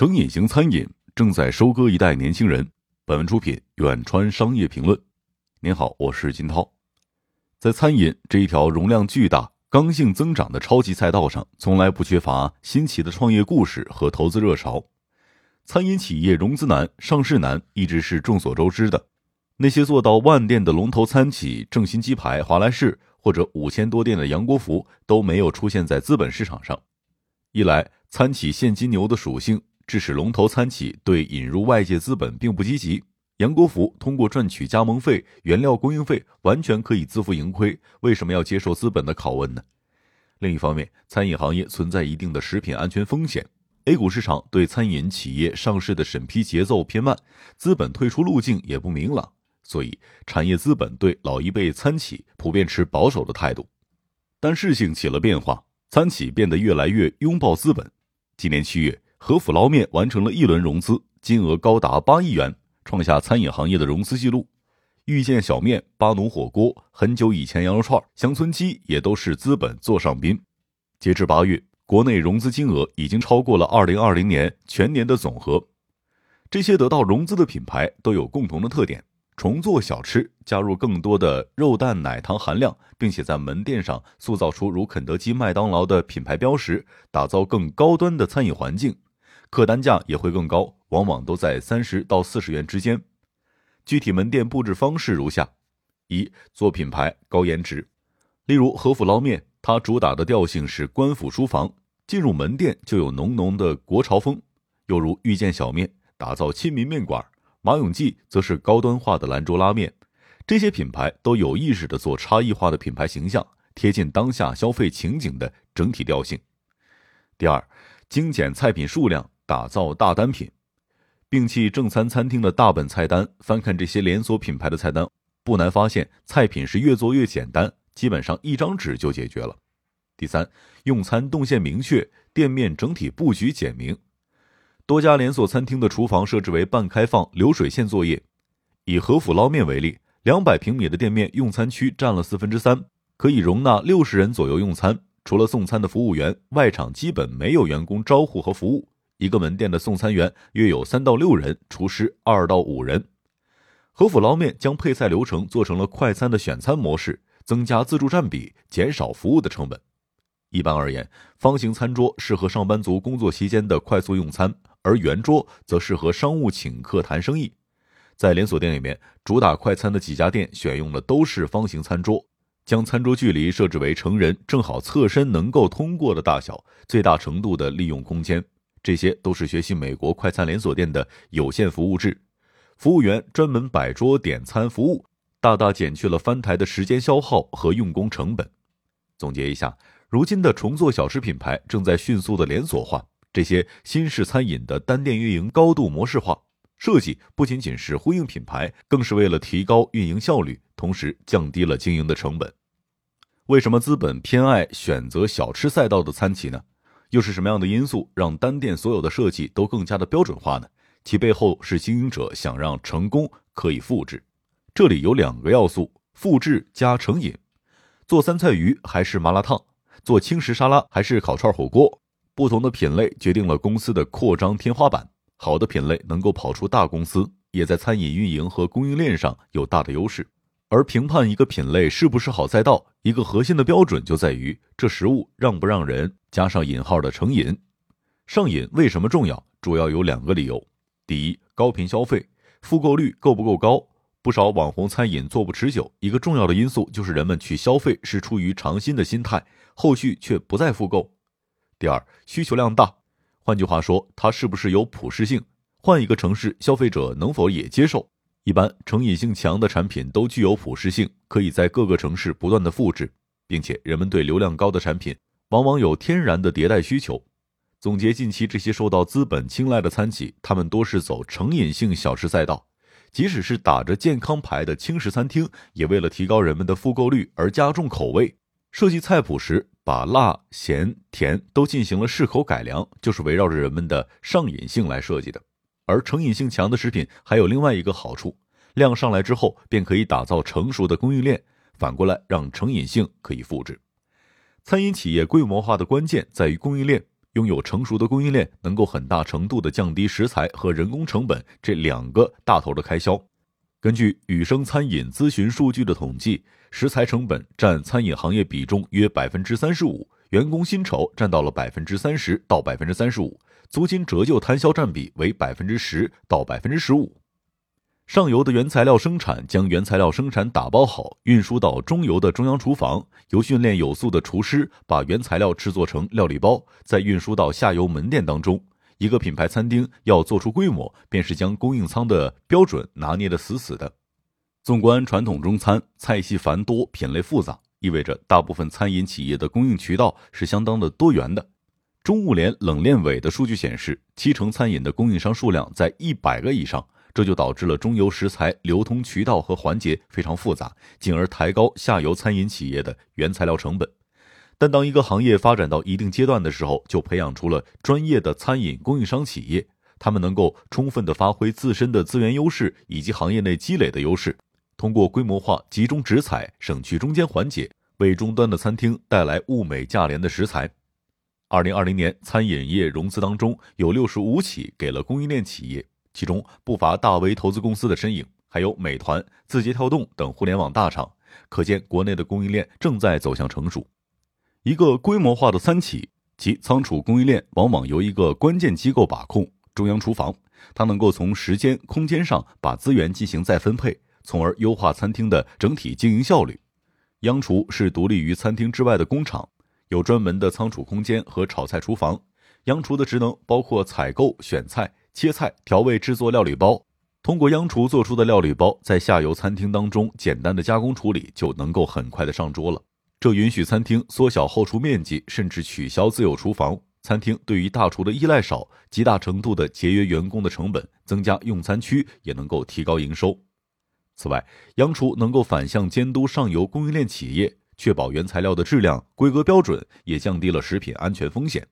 成瘾型餐饮正在收割一代年轻人。本文出品远川商业评论。您好，我是金涛。在餐饮这一条容量巨大、刚性增长的超级赛道上，从来不缺乏新奇的创业故事和投资热潮。餐饮企业融资难、上市难，一直是众所周知的。那些做到万店的龙头餐企，正新鸡排、华莱士，或者五千多店的杨国福，都没有出现在资本市场上。一来，餐企现金牛的属性。致使龙头餐企对引入外界资本并不积极。杨国福通过赚取加盟费、原料供应费，完全可以自负盈亏，为什么要接受资本的拷问呢？另一方面，餐饮行业存在一定的食品安全风险。A 股市场对餐饮企业上市的审批节奏偏慢，资本退出路径也不明朗，所以产业资本对老一辈餐企普遍持保守的态度。但事情起了变化，餐企变得越来越拥抱资本。今年七月。和府捞面完成了一轮融资，金额高达八亿元，创下餐饮行业的融资记录。遇见小面、巴奴火锅、很久以前羊肉串、乡村鸡也都是资本座上宾。截至八月，国内融资金额已经超过了二零二零年全年的总和。这些得到融资的品牌都有共同的特点。重做小吃，加入更多的肉蛋奶糖含量，并且在门店上塑造出如肯德基、麦当劳的品牌标识，打造更高端的餐饮环境，客单价也会更高，往往都在三十到四十元之间。具体门店布置方式如下：一、做品牌高颜值，例如和府捞面，它主打的调性是官府书房，进入门店就有浓浓的国潮风；又如遇见小面，打造亲民面馆。马永记则是高端化的兰州拉面，这些品牌都有意识的做差异化的品牌形象，贴近当下消费情景的整体调性。第二，精简菜品数量，打造大单品。摒弃正餐餐厅的大本菜单，翻看这些连锁品牌的菜单，不难发现菜品是越做越简单，基本上一张纸就解决了。第三，用餐动线明确，店面整体布局简明。多家连锁餐厅的厨房设置为半开放流水线作业。以和府捞面为例，两百平米的店面用餐区占了四分之三，可以容纳六十人左右用餐。除了送餐的服务员，外场基本没有员工招呼和服务。一个门店的送餐员约有三到六人，厨师二到五人。和府捞面将配菜流程做成了快餐的选餐模式，增加自助占比，减少服务的成本。一般而言，方形餐桌适合上班族工作期间的快速用餐。而圆桌则适合商务请客谈生意，在连锁店里面，主打快餐的几家店选用的都是方形餐桌，将餐桌距离设置为成人正好侧身能够通过的大小，最大程度的利用空间。这些都是学习美国快餐连锁店的有限服务制，服务员专门摆桌点餐服务，大大减去了翻台的时间消耗和用工成本。总结一下，如今的重做小吃品牌正在迅速的连锁化。这些新式餐饮的单店运营高度模式化设计，不仅仅是呼应品牌，更是为了提高运营效率，同时降低了经营的成本。为什么资本偏爱选择小吃赛道的餐企呢？又是什么样的因素让单店所有的设计都更加的标准化呢？其背后是经营者想让成功可以复制。这里有两个要素：复制加成瘾。做酸菜鱼还是麻辣烫？做轻食沙拉还是烤串火锅？不同的品类决定了公司的扩张天花板。好的品类能够跑出大公司，也在餐饮运营和供应链上有大的优势。而评判一个品类是不是好赛道，一个核心的标准就在于这食物让不让人加上引号的成瘾。上瘾为什么重要？主要有两个理由：第一，高频消费，复购率够不够高？不少网红餐饮做不持久，一个重要的因素就是人们去消费是出于尝新的心态，后续却不再复购。第二，需求量大，换句话说，它是不是有普适性？换一个城市，消费者能否也接受？一般成瘾性强的产品都具有普适性，可以在各个城市不断的复制，并且人们对流量高的产品往往有天然的迭代需求。总结近期这些受到资本青睐的餐企，他们多是走成瘾性小吃赛道，即使是打着健康牌的轻食餐厅，也为了提高人们的复购率而加重口味。设计菜谱时，把辣、咸、甜都进行了适口改良，就是围绕着人们的上瘾性来设计的。而成瘾性强的食品还有另外一个好处，量上来之后便可以打造成熟的供应链，反过来让成瘾性可以复制。餐饮企业规模化的关键在于供应链，拥有成熟的供应链，能够很大程度的降低食材和人工成本这两个大头的开销。根据雨生餐饮咨询数据的统计，食材成本占餐饮行业比重约百分之三十五，员工薪酬占到了百分之三十到百分之三十五，租金折旧摊销占比为百分之十到百分之十五。上游的原材料生产将原材料生产打包好，运输到中游的中央厨房，由训练有素的厨师把原材料制作成料理包，再运输到下游门店当中。一个品牌餐厅要做出规模，便是将供应仓的标准拿捏的死死的。纵观传统中餐，菜系繁多，品类复杂，意味着大部分餐饮企业的供应渠道是相当的多元的。中物联冷链委的数据显示，七成餐饮的供应商数量在一百个以上。这就导致了中游食材流通渠道和环节非常复杂，进而抬高下游餐饮企业的原材料成本。但当一个行业发展到一定阶段的时候，就培养出了专业的餐饮供应商企业，他们能够充分的发挥自身的资源优势以及行业内积累的优势，通过规模化集中直采，省去中间环节，为终端的餐厅带来物美价廉的食材。二零二零年餐饮业融资当中，有六十五起给了供应链企业。其中不乏大 V 投资公司的身影，还有美团、字节跳动等互联网大厂。可见，国内的供应链正在走向成熟。一个规模化的餐企，其仓储供应链往往由一个关键机构把控——中央厨房。它能够从时间、空间上把资源进行再分配，从而优化餐厅的整体经营效率。央厨是独立于餐厅之外的工厂，有专门的仓储空间和炒菜厨房。央厨的职能包括采购、选菜。切菜、调味、制作料理包，通过央厨做出的料理包，在下游餐厅当中简单的加工处理，就能够很快的上桌了。这允许餐厅缩小后厨面积，甚至取消自有厨房。餐厅对于大厨的依赖少，极大程度的节约员工的成本，增加用餐区，也能够提高营收。此外，央厨能够反向监督上游供应链企业，确保原材料的质量、规格标准，也降低了食品安全风险。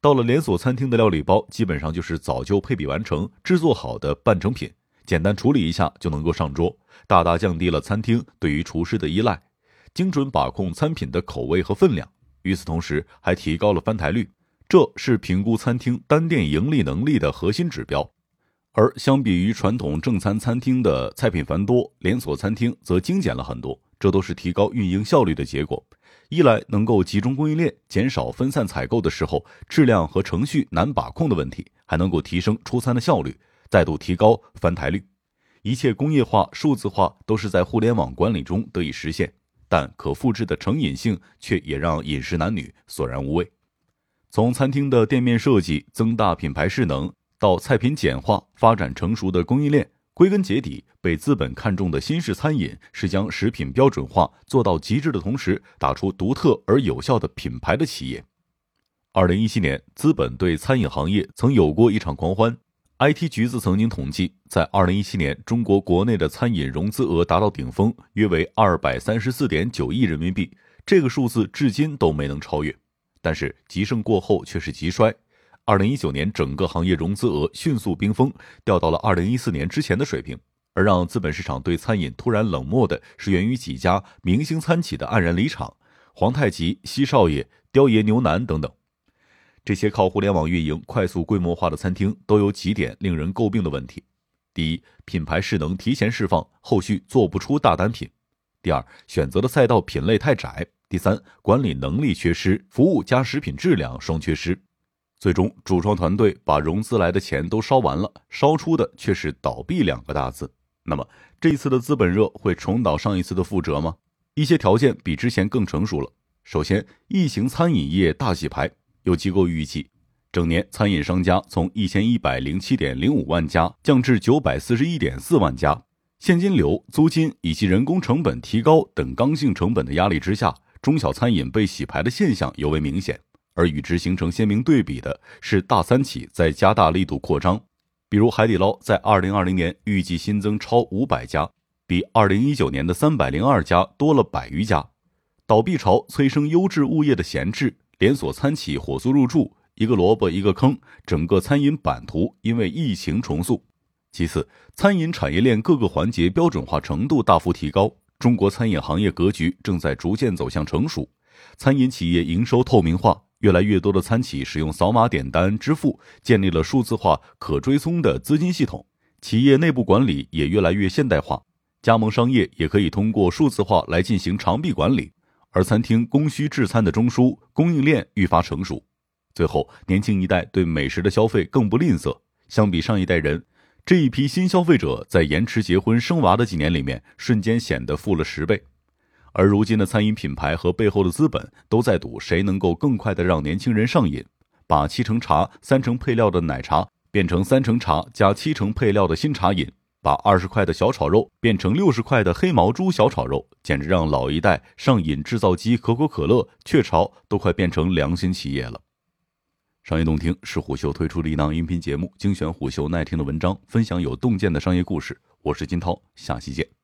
到了连锁餐厅的料理包，基本上就是早就配比完成、制作好的半成品，简单处理一下就能够上桌，大大降低了餐厅对于厨师的依赖，精准把控餐品的口味和分量。与此同时，还提高了翻台率，这是评估餐厅单店盈利能力的核心指标。而相比于传统正餐餐厅的菜品繁多，连锁餐厅则精简了很多，这都是提高运营效率的结果。一来能够集中供应链，减少分散采购的时候质量和程序难把控的问题，还能够提升出餐的效率，再度提高翻台率。一切工业化、数字化都是在互联网管理中得以实现，但可复制的成瘾性却也让饮食男女索然无味。从餐厅的店面设计、增大品牌势能，到菜品简化、发展成熟的供应链。归根结底，被资本看中的新式餐饮是将食品标准化做到极致的同时，打出独特而有效的品牌的企业。二零一七年，资本对餐饮行业曾有过一场狂欢。IT 橘子曾经统计，在二零一七年，中国国内的餐饮融资额达到顶峰，约为二百三十四点九亿人民币，这个数字至今都没能超越。但是极盛过后却是极衰。二零一九年，整个行业融资额迅速冰封，掉到了二零一四年之前的水平。而让资本市场对餐饮突然冷漠的是，源于几家明星餐企的黯然离场，皇太极、西少爷、雕爷牛腩等等。这些靠互联网运营、快速规模化的餐厅，都有几点令人诟病的问题：第一，品牌势能提前释放，后续做不出大单品；第二，选择的赛道品类太窄；第三，管理能力缺失，服务加食品质量双缺失。最终，主创团队把融资来的钱都烧完了，烧出的却是倒闭两个大字。那么，这一次的资本热会重蹈上一次的覆辙吗？一些条件比之前更成熟了。首先，疫情餐饮业大洗牌，有机构预计，整年餐饮商家从一千一百零七点零五万家降至九百四十一点四万家。现金流、租金以及人工成本提高等刚性成本的压力之下，中小餐饮被洗牌的现象尤为明显。而与之形成鲜明对比的是，大三企在加大力度扩张，比如海底捞在二零二零年预计新增超五百家，比二零一九年的三百零二家多了百余家。倒闭潮催生优质物业的闲置，连锁餐企火速入驻，一个萝卜一个坑，整个餐饮版图因为疫情重塑。其次，餐饮产业链各个环节标准化程度大幅提高，中国餐饮行业格局正在逐渐走向成熟，餐饮企业营收透明化。越来越多的餐企使用扫码点单支付，建立了数字化可追踪的资金系统，企业内部管理也越来越现代化。加盟商业也可以通过数字化来进行长臂管理，而餐厅供需制餐的中枢供应链愈发成熟。最后，年轻一代对美食的消费更不吝啬，相比上一代人，这一批新消费者在延迟结婚生娃的几年里面，瞬间显得富了十倍。而如今的餐饮品牌和背后的资本都在赌谁能够更快的让年轻人上瘾，把七成茶三成配料的奶茶变成三成茶加七成配料的新茶饮。把二十块的小炒肉变成六十块的黑毛猪小炒肉，简直让老一代上瘾制造机可口可乐、雀巢都快变成良心企业了。商业洞听是虎嗅推出的一档音频节目，精选虎嗅耐听的文章，分享有洞见的商业故事。我是金涛，下期见。